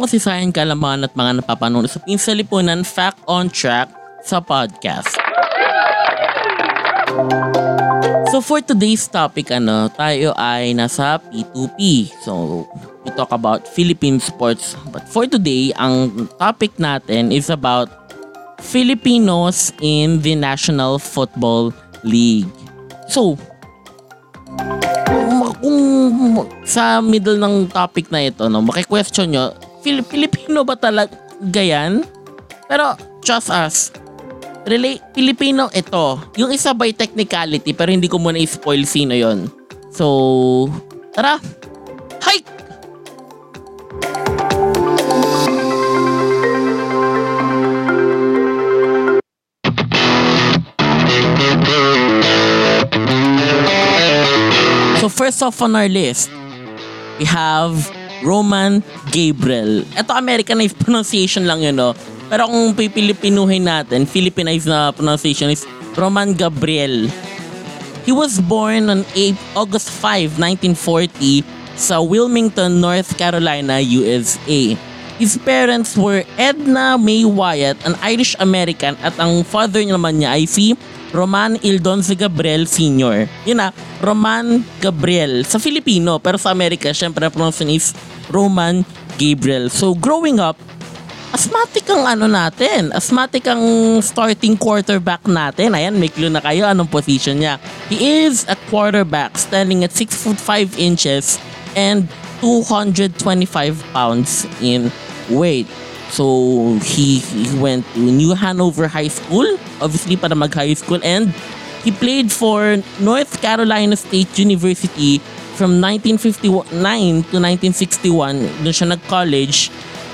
Kwento kasi sa akin kalaman at mga napapanood sa Pinsalipunan Fact on Track sa podcast. So for today's topic, ano, tayo ay nasa P2P. So, we talk about Philippine sports. But for today, ang topic natin is about Filipinos in the National Football League. So, kung sa middle ng topic na ito, no, maki-question nyo, Fil- Filipino ba talaga yan? Pero, trust us, Relate, Filipino ito. Yung isa by technicality, pero hindi ko muna i-spoil sino yon. So, tara! Hike! So first off on our list, we have Roman Gabriel. Ito Americanized pronunciation lang yun, no? Pero kung pipilipinuhin natin, Philippinized na pronunciation is Roman Gabriel. He was born on 8 August 5, 1940 sa Wilmington, North Carolina, USA. His parents were Edna May Wyatt, an Irish-American at ang father niya naman niya ay si Roman Ildonze Gabriel Sr. Yun na, Roman Gabriel. Sa Filipino, pero sa Amerika, syempre pronunciation is Roman Gabriel. So growing up, asthmatic ang ano natin. Asthmatic ang starting quarterback natin. Ayan, may clue na kayo anong position niya. He is a quarterback standing at 6 foot 5 inches and 225 pounds in weight. So, he, he went to New Hanover High School, obviously para mag-high school, and he played for North Carolina State University from 1959 to 1961. Doon siya nag-college.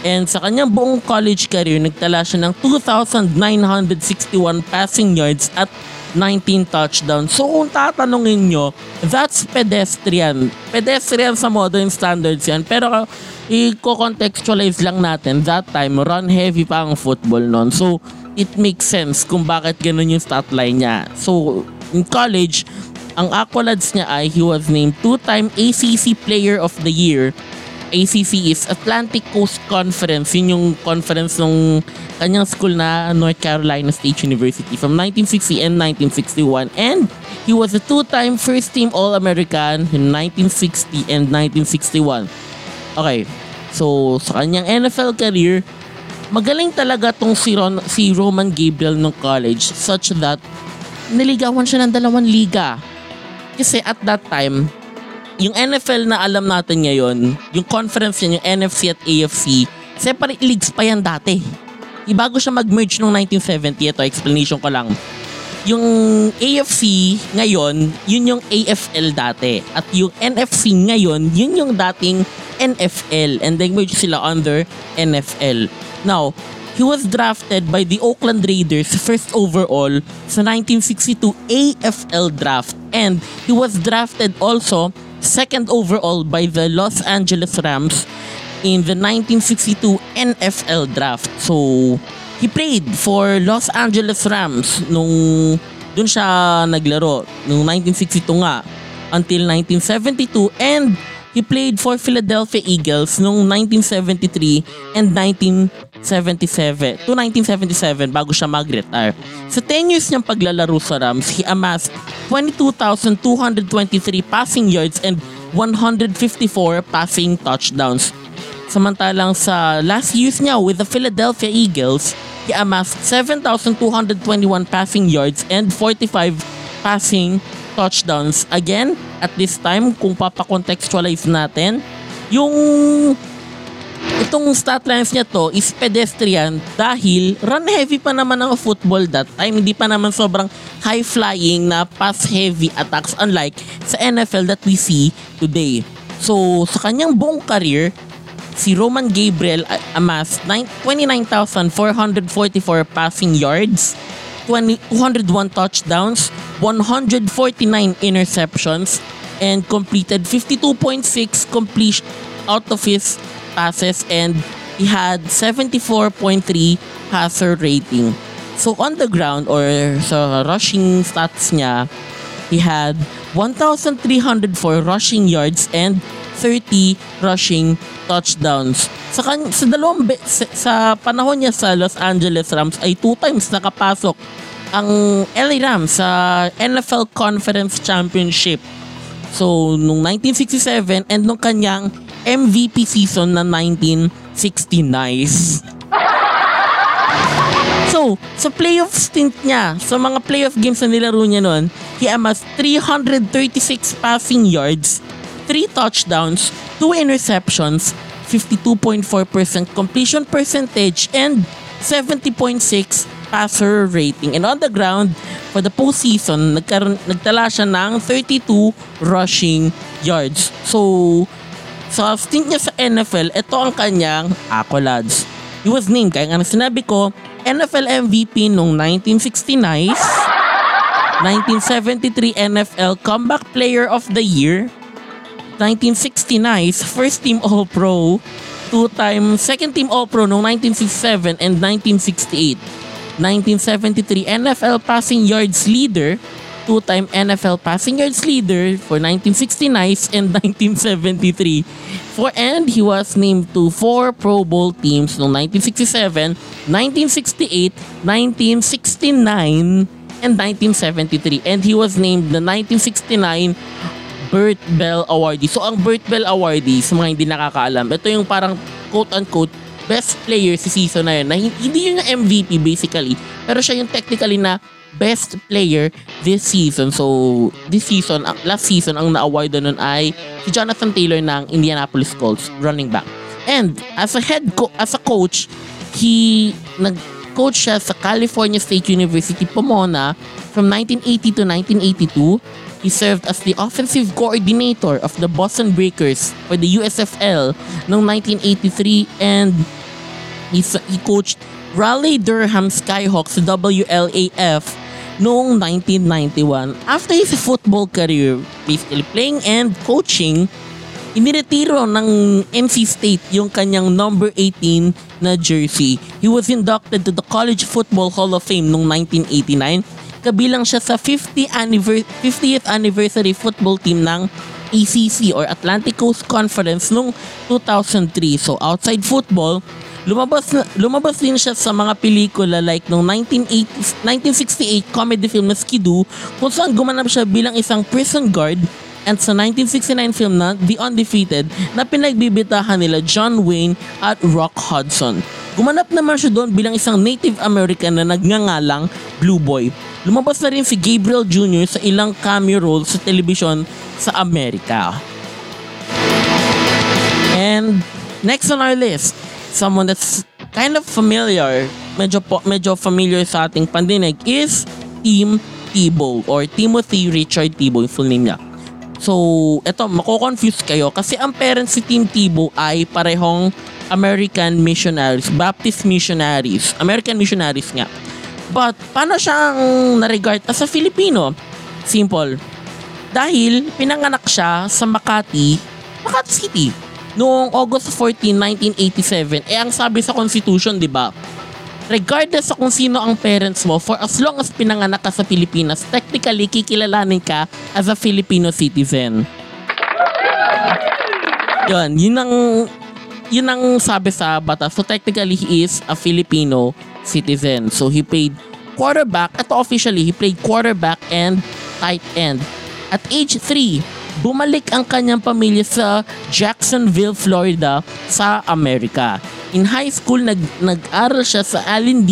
And sa kanyang buong college career, nagtala siya ng 2,961 passing yards at 19 touchdowns. So kung tatanungin nyo, that's pedestrian. Pedestrian sa modern standards yan. Pero i-contextualize lang natin, that time, run heavy pa ang football noon. So it makes sense kung bakit ganun yung stat line niya. So in college, ang accolades niya ay he was named two-time ACC Player of the Year ACC is Atlantic Coast Conference. Yun yung conference ng kanyang school na North Carolina State University from 1960 and 1961. And he was a two-time first-team All-American in 1960 and 1961. Okay, so sa kanyang NFL career, magaling talaga tong si, Ron, si Roman Gabriel ng college such that niligawan siya ng dalawang liga. Kasi at that time, yung NFL na alam natin ngayon, yung conference niya, yung NFC at AFC, separate leagues pa yan dati. Ibago siya mag-merge noong 1970, ito explanation ko lang. Yung AFC ngayon, yun yung AFL dati. At yung NFC ngayon, yun yung dating NFL. And they merge sila under NFL. Now, he was drafted by the Oakland Raiders first overall sa 1962 AFL draft. And he was drafted also second overall by the Los Angeles Rams in the 1962 NFL draft. So, he played for Los Angeles Rams nung dun siya naglaro nung 1962 nga until 1972 and he played for Philadelphia Eagles nung 1973 and 1977 to 1977 bago siya mag-retire. Sa 10 years niyang paglalaro sa Rams, he amassed 22,223 passing yards and 154 passing touchdowns. Samantalang sa last years niya with the Philadelphia Eagles, he amassed 7,221 passing yards and 45 passing touchdowns. Again, at this time, kung papakontextualize natin, yung itong stat lines niya to is pedestrian dahil run heavy pa naman ang football that time. Hindi pa naman sobrang high flying na pass heavy attacks unlike sa NFL that we see today. So, sa kanyang buong career, si Roman Gabriel amassed 29,444 passing yards, 20, 201 touchdowns, 149 interceptions, and completed 52.6 completion out of his passes and he had 74.3 passer rating. So on the ground or sa rushing stats niya, he had 1,304 rushing yards and 30 rushing touchdowns. Sa, kan- sa dalawang be- sa, sa panahon niya sa Los Angeles Rams ay two times nakapasok ang LA Rams sa NFL Conference Championship. So, nung 1967 and nung kanyang MVP season na 1969. So, sa playoff stint niya, sa mga playoff games na nilaro niya noon, he amassed 336 passing yards, 3 touchdowns, 2 interceptions, 52.4% completion percentage, and 70.6 passer rating. And on the ground, for the postseason, nagkaroon, nagtala siya ng 32 rushing yards. So, sa stint niya sa NFL, ito ang kanyang accolades. He was named, kaya nga sinabi ko, NFL MVP noong 1969, 1973 NFL Comeback Player of the Year, 1969 First Team All-Pro, two-time Second Team All-Pro noong 1967 and 1968, 1973 NFL Passing Yards Leader, two-time NFL Passing Yards Leader for 1969 and 1973. For and he was named to four Pro Bowl teams noong 1967, 1968, 1969, and 1973. And he was named the 1969 Burt Bell Awardee. So ang Burt Bell Awardee, sa mga hindi nakakaalam, ito yung parang quote-unquote best player si season na yun. Na hindi yun yung MVP basically, pero siya yung technically na best player this season. So, this season, last season, ang na-award nun ay si Jonathan Taylor ng Indianapolis Colts, running back. And as a head co- as a coach, he nag-coach siya sa California State University Pomona from 1980 to 1982. He served as the offensive coordinator of the Boston Breakers for the USFL noong 1983 and he, he coached Raleigh Durham Skyhawks WLAF noong 1991. After his football career, basically playing and coaching, iniretiro ng NC State yung kanyang number 18 na jersey. He was inducted to the College Football Hall of Fame noong 1989. Kabilang siya sa 50 anniver- 50th anniversary football team ng ACC or Atlantic Coast Conference noong 2003. So outside football, lumabas na, lumabas din siya sa mga pelikula like noong 1980, 1968 comedy film na Skidoo kung saan gumanap siya bilang isang prison guard and sa 1969 film na The Undefeated na pinagbibitahan nila John Wayne at Rock Hudson. Gumanap naman siya doon bilang isang Native American na nagngangalang Blue Boy. Lumabas na rin si Gabriel Jr. sa ilang cameo roles sa television sa Amerika. And next on our list, someone that's kind of familiar, medyo po, medyo familiar sa ating pandinig is Tim Tebow or Timothy Richard Tebow, yung full name niya. So, eto, mako-confuse kayo kasi ang parents si Tim Tebow ay parehong American missionaries, Baptist missionaries, American missionaries nga. But, paano siyang na-regard as a Filipino? Simple. Dahil pinanganak siya sa Makati, Makati City, noong August 14, 1987. Eh, ang sabi sa Constitution, di ba? Regardless sa kung sino ang parents mo, for as long as pinanganak ka sa Pilipinas, technically, kikilalanin ka as a Filipino citizen. Yun, yun ang, yun ang sabi sa batas. So technically, he is a Filipino citizen. So he played quarterback, ito officially, he played quarterback and tight end. At age 3, bumalik ang kanyang pamilya sa Jacksonville, Florida sa Amerika. In high school, nag, nag-aral siya sa Allen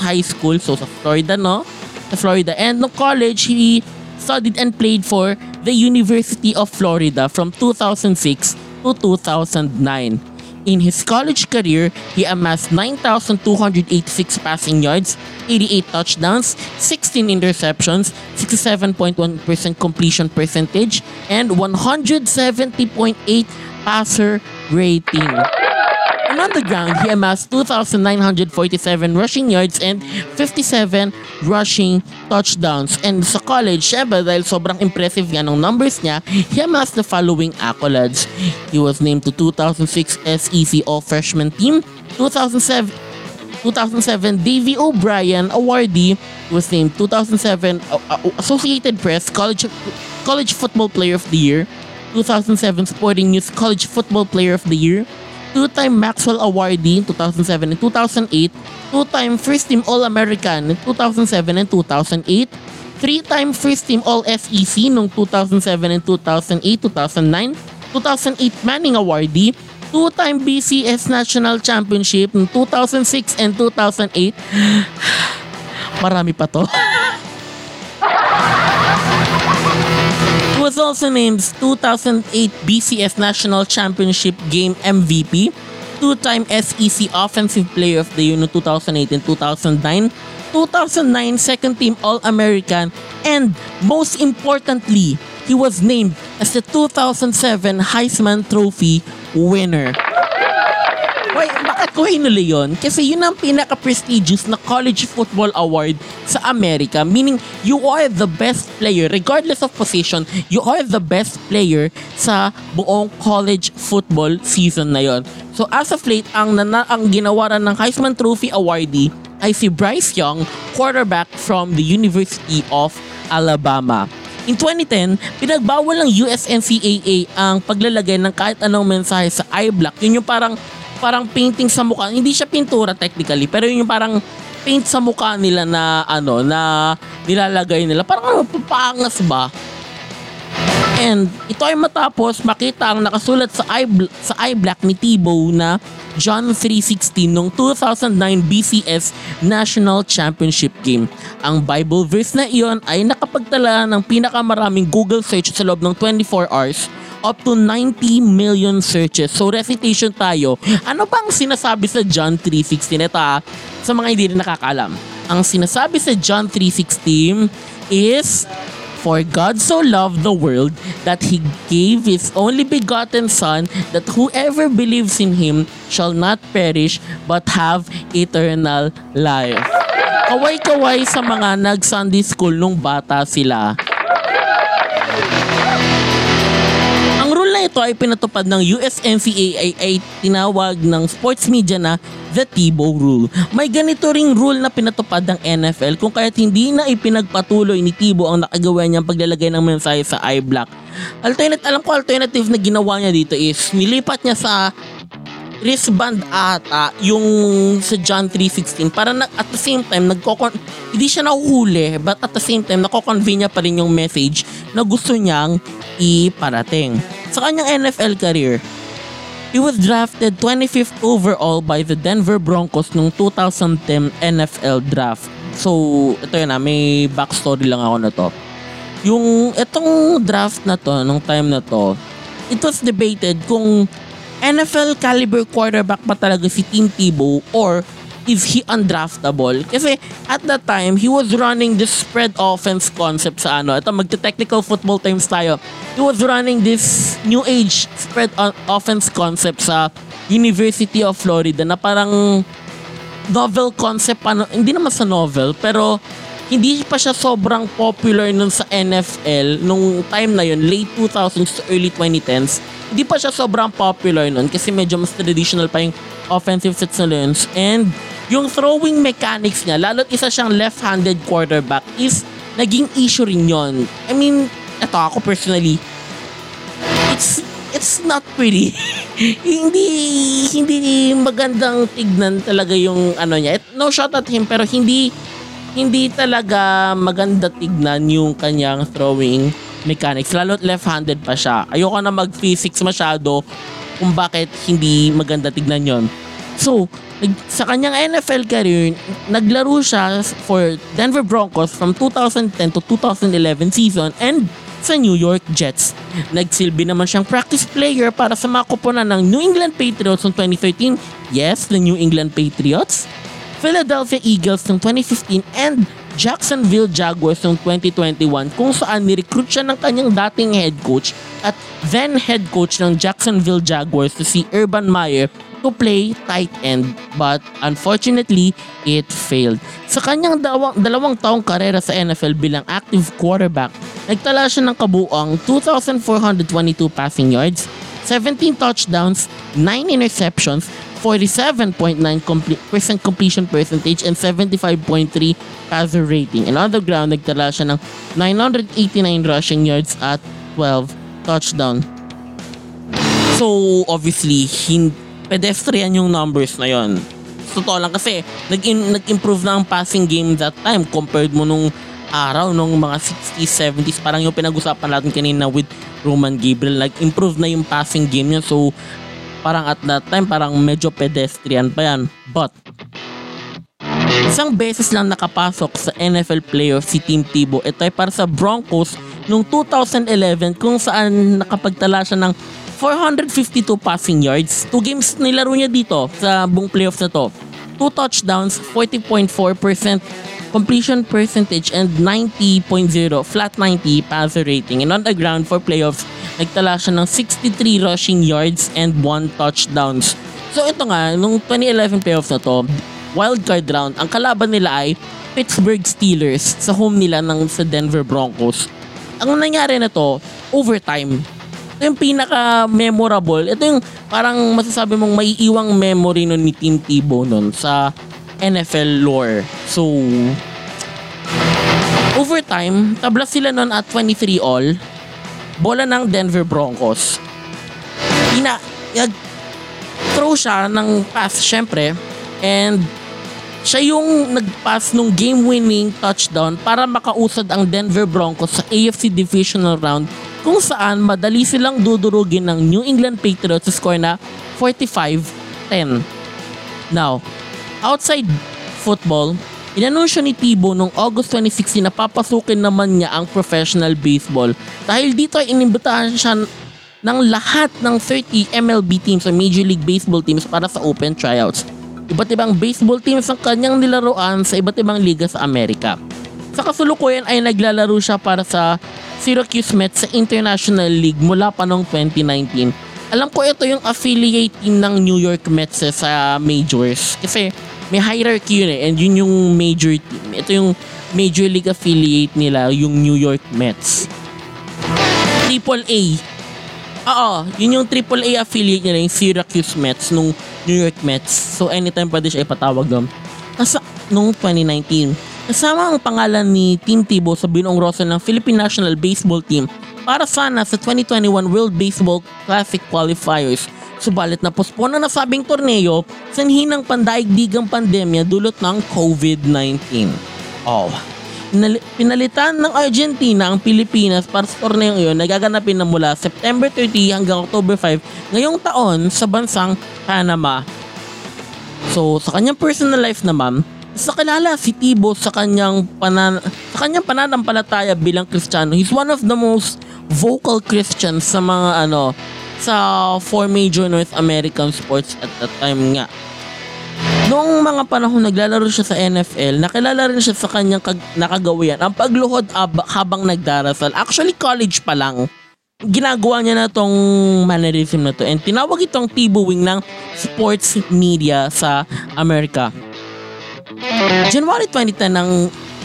High School, so sa Florida, no? Sa Florida. And no college, he studied and played for the University of Florida from 2006 to 2009. In his college career, he amassed 9,286 passing yards, 88 touchdowns, 16 interceptions, 67.1% completion percentage, and 170.8 passer rating. And on the ground, he amassed 2,947 rushing yards and 57 rushing touchdowns. And sa college, syempre dahil sobrang impressive nga ng numbers niya, he amassed the following accolades. He was named to 2006 SEC All-Freshman Team, 2007 2007 Davy O'Brien awardee was named 2007 uh, uh, Associated Press College College Football Player of the Year 2007 Sporting News College Football Player of the Year two-time Maxwell awardee in 2007 and 2008, two-time first team All-American in 2007 and 2008, three-time first team All-SEC noong 2007 and 2008, 2009, 2008 Manning awardee, two-time BCS National Championship in 2006 and 2008. Marami pa to. Also named 2008 BCS National Championship Game MVP, two-time SEC Offensive Player of the Year no 2008 and 2009, 2009 Second Team All-American, and most importantly, he was named as the 2007 Heisman Trophy winner. Why, bakit ko hinuli yun? Kasi yun ang pinaka-prestigious na college football award sa Amerika. Meaning, you are the best player, regardless of position, you are the best player sa buong college football season na yon. So as of late, ang, nana, ang ginawaran ng Heisman Trophy awardee ay si Bryce Young, quarterback from the University of Alabama. In 2010, pinagbawal ng USNCAA ang paglalagay ng kahit anong mensahe sa iBlock. Yun yung parang parang painting sa mukha. Hindi siya pintura technically, pero yun yung parang paint sa mukha nila na ano na nilalagay nila. Parang ano, papangas ba? And ito ay matapos makita ang nakasulat sa iBlock, sa iBlock ni Tebow na John 3.16 noong 2009 BCS National Championship Game. Ang Bible verse na iyon ay nakapagtala ng pinakamaraming Google search sa loob ng 24 hours up to 90 million searches. So recitation tayo. Ano bang sinasabi sa John 3.16? Ito ah, sa mga hindi rin nakakalam. Ang sinasabi sa John 3.16 is For God so loved the world that He gave His only begotten Son, that whoever believes in Him shall not perish but have eternal life. Kaway-kaway sa mga nag-Sunday school nung bata sila. Ito ay pinatupad ng USNCAA ay tinawag ng sports media na the Tebow Rule. May ganito ring rule na pinatupad ng NFL kung kaya't hindi na ipinagpatuloy ni Tebow ang nakagawa niyang paglalagay ng mensahe sa iBlock. Alternate, alam ko alternative na ginawa niya dito is nilipat niya sa wristband ata yung sa John 3.16 para na, at the same time nagkokon hindi siya nahuhuli but at the same time nako-convey niya pa rin yung message na gusto niyang iparating. Sa kanyang NFL career, he was drafted 25th overall by the Denver Broncos noong 2010 NFL draft. So, ito yun na, may backstory lang ako na to. Yung itong draft na to, nung time na to, it was debated kung NFL caliber quarterback pa talaga si Tim Tebow or is he undraftable? Kasi at that time, he was running this spread offense concept sa ano. Ito, magte-technical football terms tayo. He was running this new age spread offense concept sa University of Florida na parang novel concept ano, hindi naman sa novel pero hindi pa siya sobrang popular nun sa NFL nung time na yun, late 2000s to early 2010s. Hindi pa siya sobrang popular nun kasi medyo mas traditional pa yung offensive sets na lens. And yung throwing mechanics niya, lalo't isa siyang left-handed quarterback, is naging issue rin yon. I mean, eto ako personally, it's it's not pretty. hindi hindi magandang tignan talaga yung ano niya. No shot at him pero hindi hindi talaga maganda tignan yung kanyang throwing mechanics. Lalo left-handed pa siya. Ayoko na mag-physics masyado kung bakit hindi maganda tignan yon. So, sa kanyang NFL career, naglaro siya for Denver Broncos from 2010 to 2011 season and sa New York Jets. Nagsilbi naman siyang practice player para sa mga koponan ng New England Patriots noong 2013. Yes, the New England Patriots. Philadelphia Eagles noong 2015 and Jacksonville Jaguars noong 2021 kung saan nirecruit siya ng kanyang dating head coach at then head coach ng Jacksonville Jaguars na si Urban Meyer to play tight end but unfortunately it failed. Sa kanyang dalawang, dalawang taong karera sa NFL bilang active quarterback, nagtala siya ng kabuang 2,422 passing yards, 17 touchdowns, 9 interceptions, 47.9% complete, completion percentage and 75.3 passer rating. And on the ground, nagtala siya ng 989 rushing yards at 12 touchdown. So, obviously, hin pedestrian yung numbers na yon. Totoo lang kasi nag- nag-improve na ang passing game that time compared mo nung araw nung mga 60s, 70s. Parang yung pinag-usapan natin kanina with Roman Gabriel. Nag-improve na yung passing game niya. So, parang at that time, parang medyo pedestrian pa yan. But, isang beses lang nakapasok sa NFL playoff si Team Tebow. Ito ay para sa Broncos noong 2011 kung saan nakapagtala siya ng 452 passing yards. Two games nilaro niya dito sa buong playoffs na to. Two touchdowns, 40.4% completion percentage and 90.0 flat 90 passer rating. And on the ground for playoffs, nagtala siya ng 63 rushing yards and 1 touchdowns. So ito nga, nung 2011 playoffs na to, wild card round, ang kalaban nila ay Pittsburgh Steelers sa home nila ng sa Denver Broncos. Ang nangyari na to, overtime. Ito yung pinaka-memorable. Ito yung parang masasabi mong may iwang memory nun ni Team Tebow nun sa NFL lore. So, overtime, tabla sila nun at 23 all. Bola ng Denver Broncos. Ina, yag, throw siya ng pass, syempre. And siya yung nag-pass nung game-winning touchdown para makausad ang Denver Broncos sa AFC Divisional Round kung saan madali silang dudurugin ng New England Patriots sa score na 45-10. Now, outside football, inanunsyo ni Tibo noong August 2016 na papasukin naman niya ang professional baseball. Dahil dito ay inimbitahan siya ng lahat ng 30 MLB teams o Major League Baseball teams para sa open tryouts. Iba't ibang baseball teams ang kanyang nilaruan sa iba't ibang liga sa Amerika. Sa kasulukuyan ay naglalaro siya para sa Syracuse Mets sa International League mula pa noong 2019. Alam ko ito yung affiliate ng New York Mets eh, sa majors. Kasi may hierarchy yun eh. And yun yung major team. Ito yung major league affiliate nila, yung New York Mets. Triple A. Oo, yun yung Triple A affiliate nila, yung Syracuse Mets nung New York Mets. So anytime pwede siya ipatawag doon. Kasi nung 2019, kasama ang pangalan ni Team Tibo sa binuong roster ng Philippine National Baseball Team para sana sa 2021 World Baseball Classic Qualifiers. Subalit na postpone ang nasabing torneo sa hinang pandaigdigang pandemya dulot ng COVID-19. Oh. Pinalitan ng Argentina ang Pilipinas para sa torneo iyon na gaganapin na mula September 30 hanggang October 5 ngayong taon sa bansang Panama. So, sa kanyang personal life naman, sa kilala si Tibo sa kanyang panan sa kanyang pananampalataya bilang Kristiyano. He's one of the most vocal Christians sa mga ano sa four major North American sports at that time nga. Noong mga panahon naglalaro siya sa NFL, nakilala rin siya sa kanyang kag- nakagawian, ang pagluhod ab- habang nagdarasal. Actually, college pa lang. Ginagawa niya na tong mannerism na to and tinawag itong tibuwing ng sports media sa Amerika. January 2010 ng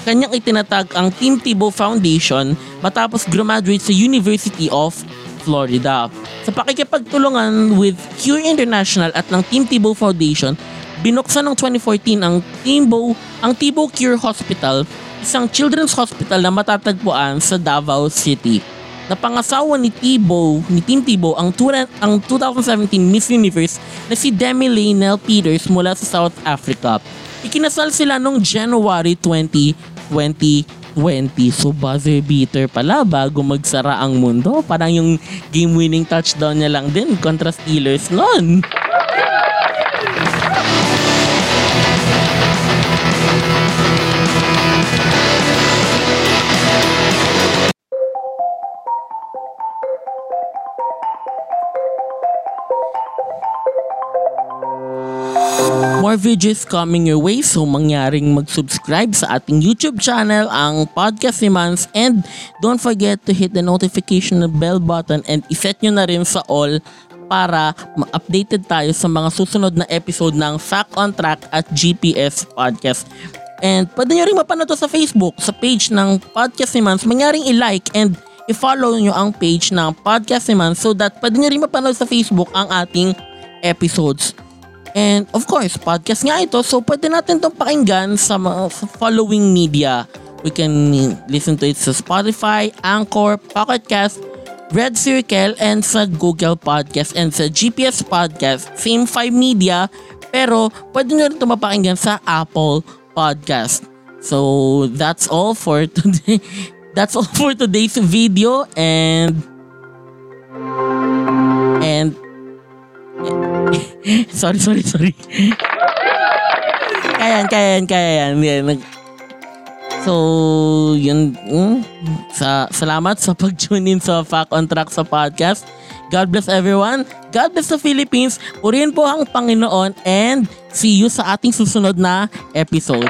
kanyang itinatag ang Team Tebow Foundation matapos graduate sa University of Florida. Sa pakikipagtulungan with Cure International at ng Team Tebow Foundation, binuksan ng 2014 ang Tebow, ang Tebow Cure Hospital, isang children's hospital na matatagpuan sa Davao City. Napangasawa ni Tebow, ni Team Tebow ang, ang 2017 Miss Universe na si Demi Lanel Peters mula sa South Africa. Ikinasal sila noong January 20, 2020. So buzzer beater pala bago magsara ang mundo. Parang yung game-winning touchdown niya lang din kontra Steelers noon. More videos coming your way so mangyaring mag-subscribe sa ating YouTube channel ang Podcast ni Mans and don't forget to hit the notification bell button and iset nyo na rin sa all para ma-updated tayo sa mga susunod na episode ng Fact on Track at GPS Podcast. And pwede nyo rin mapanood sa Facebook, sa page ng Podcast ni Mans. Mangyaring i-like and i-follow nyo ang page ng Podcast ni Mans so that pwede nyo rin mapanood sa Facebook ang ating episodes. And of course, podcast nga ito, so pwede natin itong pakinggan sa, mga, sa following media. We can listen to it sa Spotify, Anchor, Pocket Cast, Red Circle, and sa Google Podcast and sa GPS Podcast. Same 5 media, pero pwede nyo rin ito mapakinggan sa Apple Podcast. So, that's all for today. That's all for today's video and and sorry, sorry, sorry. kaya yan, kaya yan, kaya yan. yan. Nag- So, yun. mm, Sa, salamat sa pag-tune in sa Fact on Track sa podcast. God bless everyone. God bless the Philippines. Purihin po ang Panginoon and see you sa ating susunod na episode.